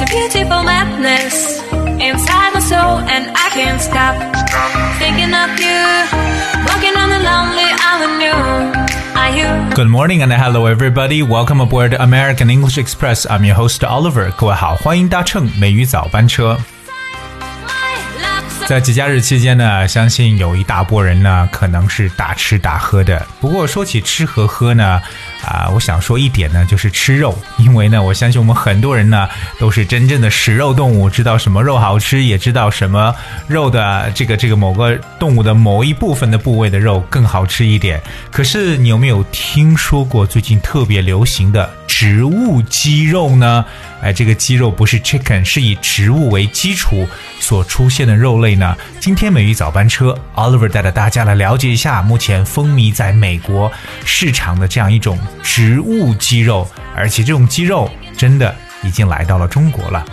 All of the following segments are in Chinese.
It's a beautiful madness inside my soul, and I can't stop thinking of you. Walking on the lonely avenue. Are you? Good morning and hello everybody. Welcome aboard American English Express. I'm your host Oliver. 各位好，欢迎搭乘美语早班车。 在节假日期间呢，相信有一大波人呢，可能是大吃大喝的。不过说起吃和喝呢，啊、我想说一点呢，就是吃肉，因为呢，我相信我们很多人呢都是真正的食肉动物，知道什么肉好吃，也知道什么肉的这个这个某个动物的某一部分的部位的肉更好吃一点。可是你有没有听说过最近特别流行的植物鸡肉呢？哎，这个鸡肉不是 chicken，是以植物为基础所出现的肉类呢。今天美语早班车，Oliver 带着大家来了解一下目前风靡在美国市场的这样一种植物鸡肉，而且这种鸡肉真的已经来到了中国了。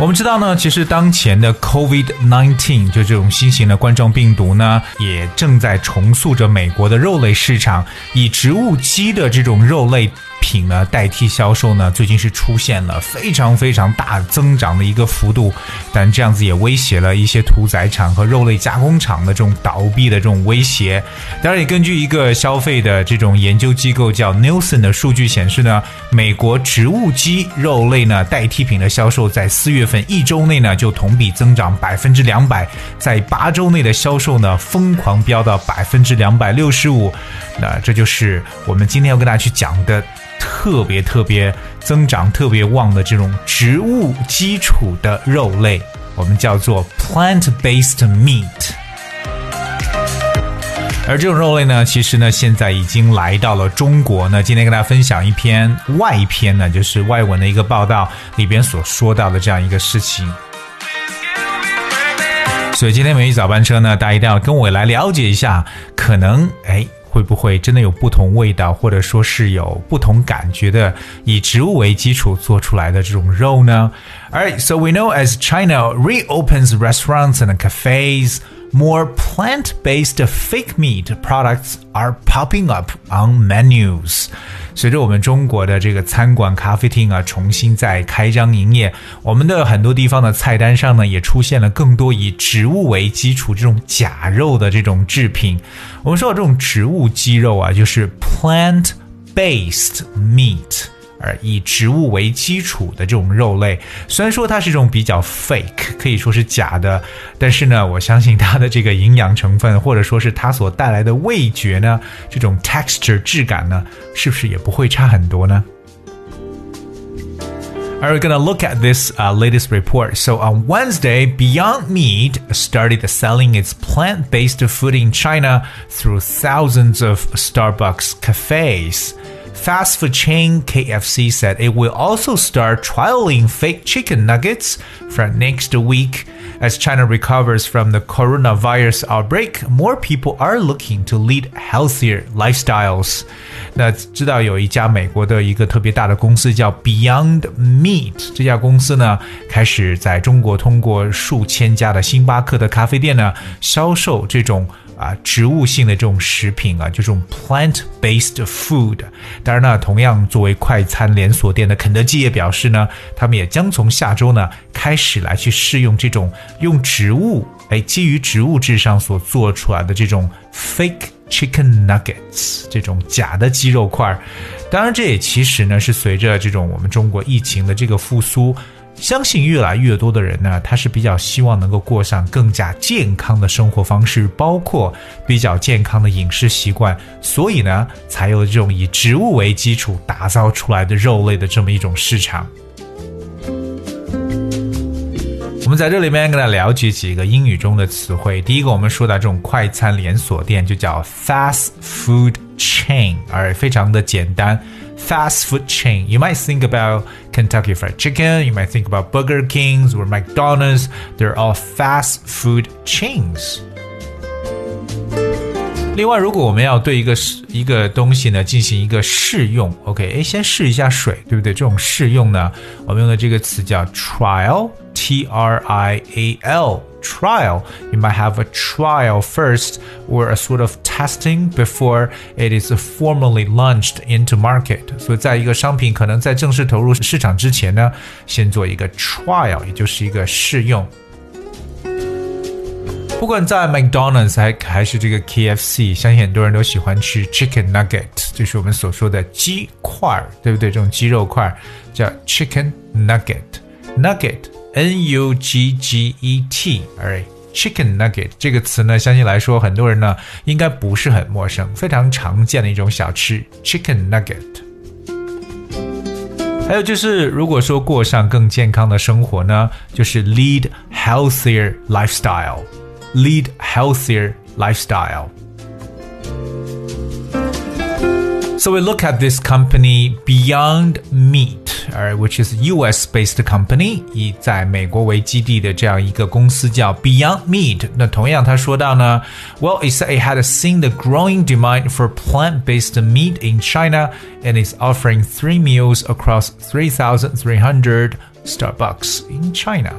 我们知道呢，其实当前的 COVID-19 就这种新型的冠状病毒呢，也正在重塑着美国的肉类市场，以植物基的这种肉类品呢代替销售呢，最近是出现了非常非常大增长的一个幅度，但这样子也威胁了一些屠宰场和肉类加工厂的这种倒闭的这种威胁。当然，也根据一个消费的这种研究机构叫 Nielsen 的数据显示呢，美国植物基肉类呢代替品的销售在四月份一周内呢就同比增长百分之两百，在八周内的销售呢疯狂飙到百分之两百六十五。那这就是我们今天要跟大家去讲的特别特别增长特别旺的这种植物基础的肉类，我们叫做 plant-based meat。而这种肉类呢，其实呢，现在已经来到了中国那。今天跟大家分享一篇外篇呢，就是外文的一个报道里边所说到的这样一个事情。所以今天美语早班车呢，大家一定要跟我来了解一下，可能哎。会不会真的有不同味道，或者说是有不同感觉的以植物为基础做出来的这种肉呢？Alright, so we know as China reopens restaurants and cafes, More plant-based fake meat products are popping up on menus. 随着我们中国的这个餐馆、咖啡厅啊重新再开张营业，我们的很多地方的菜单上呢也出现了更多以植物为基础这种假肉的这种制品。我们说到这种植物鸡肉啊，就是 plant-based meat。而以植物为基础的这种肉类，虽然说它是一种比较 fake，可以说是假的，但是呢，我相信它的这个营养成分，或者说是它所带来的味觉呢，这种 texture 质感呢，是不是也不会差很多呢？Are we gonna look at this uh, latest report? So on Wednesday, Beyond Meat started selling its plant-based food in China through thousands of Starbucks cafes. Fast food chain KFC said it will also start trialing fake chicken nuggets from next week. As China recovers from the coronavirus outbreak, more people are looking to lead healthier lifestyles. 那知道有一家美国的一个特别大的公司叫 Beyond Meat，这家公司呢开始在中国通过数千家的星巴克的咖啡店呢销售这种。 啊，植物性的这种食品啊，就这种 plant-based food。当然呢，同样作为快餐连锁店的肯德基也表示呢，他们也将从下周呢开始来去试用这种用植物，哎，基于植物质上所做出来的这种 fake chicken nuggets 这种假的鸡肉块。当然，这也其实呢是随着这种我们中国疫情的这个复苏。相信越来越多的人呢，他是比较希望能够过上更加健康的生活方式，包括比较健康的饮食习惯，所以呢，才有这种以植物为基础打造出来的肉类的这么一种市场。我们在这里面跟大家了解几个英语中的词汇。第一个，我们说到这种快餐连锁店就叫 fast food chain，而非常的简单。fast food chain. You might think about Kentucky Fried Chicken, you might think about Burger Kings or McDonald's. They're all fast food chains. 另外，如果我们要对一个一个东西呢进行一个试用，OK，哎，先试一下水，对不对？这种试用呢，我们用的这个词叫 trial，T R I A L。trial. You might have a trial first or a sort of testing before it is formally launched into market. 所以，在一个商品可能在正式投入市场之前呢，先做一个 trial，也就是一个试用。不管在 McDonald's 还还是这个 KFC，相信很多人都喜欢吃 chicken nugget，就是我们所说的鸡块，对不对？这种鸡肉块叫 chicken nugget，nugget。 N U G G E T，alright，chicken nugget 这个词呢，相信来说很多人呢应该不是很陌生，非常常见的一种小吃，chicken nugget。还有就是，如果说过上更健康的生活呢，就是 lead healthier lifestyle，lead healthier lifestyle。So we look at this company Beyond Meat。 呃，which is U.S.-based company，以在美国为基地的这样一个公司叫 Beyond Meat。那同样，他说到呢，Well, it said it had seen the growing demand for plant-based meat in China and is offering three meals across 3,300 Starbucks in China。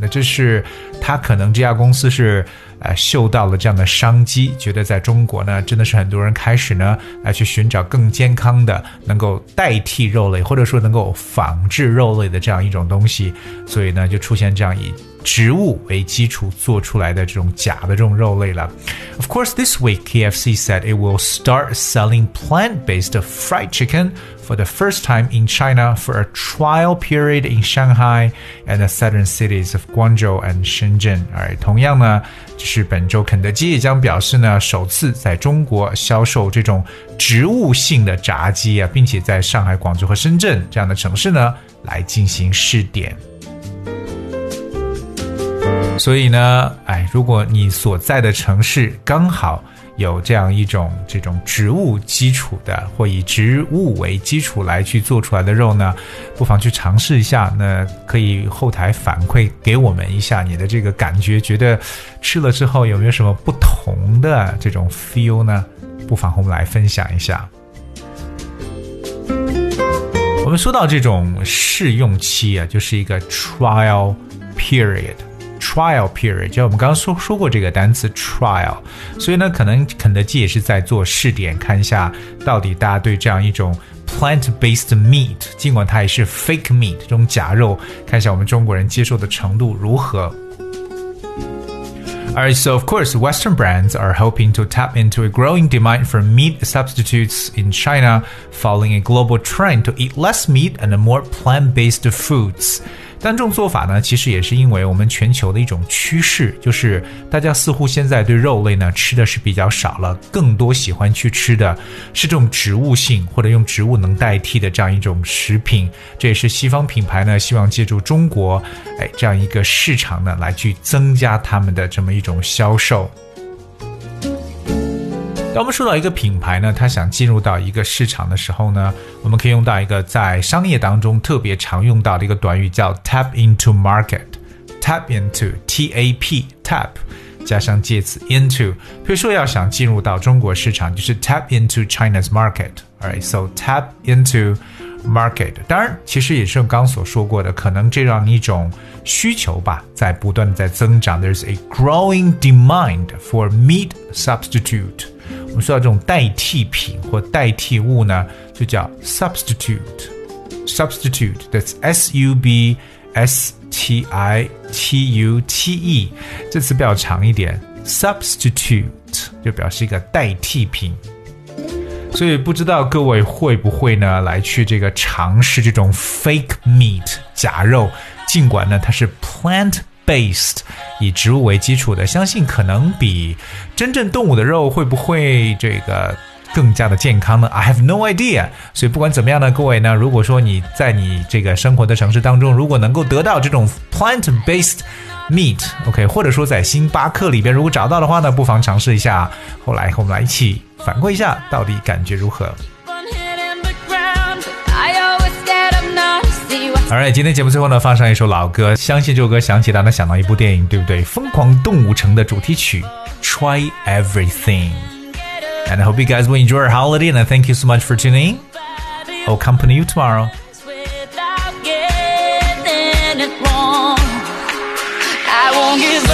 那这是他可能这家公司是。呃，嗅到了这样的商机，觉得在中国呢，真的是很多人开始呢来去寻找更健康的，能够代替肉类，或者说能够仿制肉类的这样一种东西，所以呢，就出现这样以植物为基础做出来的这种假的这种肉类了。Of course, this week KFC said it will start selling plant-based fried chicken for the first time in China for a trial period in Shanghai and the southern cities of Guangzhou and Shenzhen。而同样呢，就是本周肯德基也将表示呢，首次在中国销售这种植物性的炸鸡啊，并且在上海、广州和深圳这样的城市呢来进行试点。所以呢，哎，如果你所在的城市刚好。有这样一种这种植物基础的，或以植物为基础来去做出来的肉呢，不妨去尝试一下。那可以后台反馈给我们一下你的这个感觉，觉得吃了之后有没有什么不同的这种 feel 呢？不妨和我们来分享一下。我们说到这种试用期啊，就是一个 trial period。trial period，就我们刚刚说说过这个单词 trial，所以呢，可能肯德基也是在做试点，看一下到底大家对这样一种 plant-based meat，尽管它也是 fake meat 这种假肉，看一下我们中国人接受的程度如何。Alright, so of course, Western brands are hoping to tap into a growing demand for meat substitutes in China, following a global trend to eat less meat and more plant-based foods. 但这种做法呢，其实也是因为我们全球的一种趋势，就是大家似乎现在对肉类呢吃的是比较少了，更多喜欢去吃的是这种植物性或者用植物能代替的这样一种食品。这也是西方品牌呢希望借助中国，哎这样一个市场呢来去增加他们的这么一种销售。当我们说到一个品牌呢，它想进入到一个市场的时候呢，我们可以用到一个在商业当中特别常用到的一个短语，叫 tap into market。tap into t a p tap 加上介词 into，比如说要想进入到中国市场，就是 tap into China's market。Alright，so tap into market。当然，其实也是刚刚所说过的，可能这样一种需求吧，在不断的在增长。There's a growing demand for meat substitute。 我们说到这种代替品或代替物呢，就叫 substitute。substitute，that's S U B S T I T U T E，这词比较长一点，substitute 就表示一个代替品。所以不知道各位会不会呢，来去这个尝试这种 fake meat 假肉，尽管呢它是 plant。 based 以植物为基础的，相信可能比真正动物的肉会不会这个更加的健康呢？I have no idea。所以不管怎么样呢，各位呢，如果说你在你这个生活的城市当中，如果能够得到这种 plant-based meat，OK，或者说在星巴克里边如果找到的话呢，不妨尝试一下。后来和我们来一起反馈一下，到底感觉如何 Alright，今天节目最后呢，放上一首老歌，相信这首歌响起，大家想到一部电影，对不对？《疯狂动物城》的主题曲《Try Everything》。And I hope you guys will enjoy your holiday, and I thank you so much for tuning. I'll accompany you tomorrow. I won't give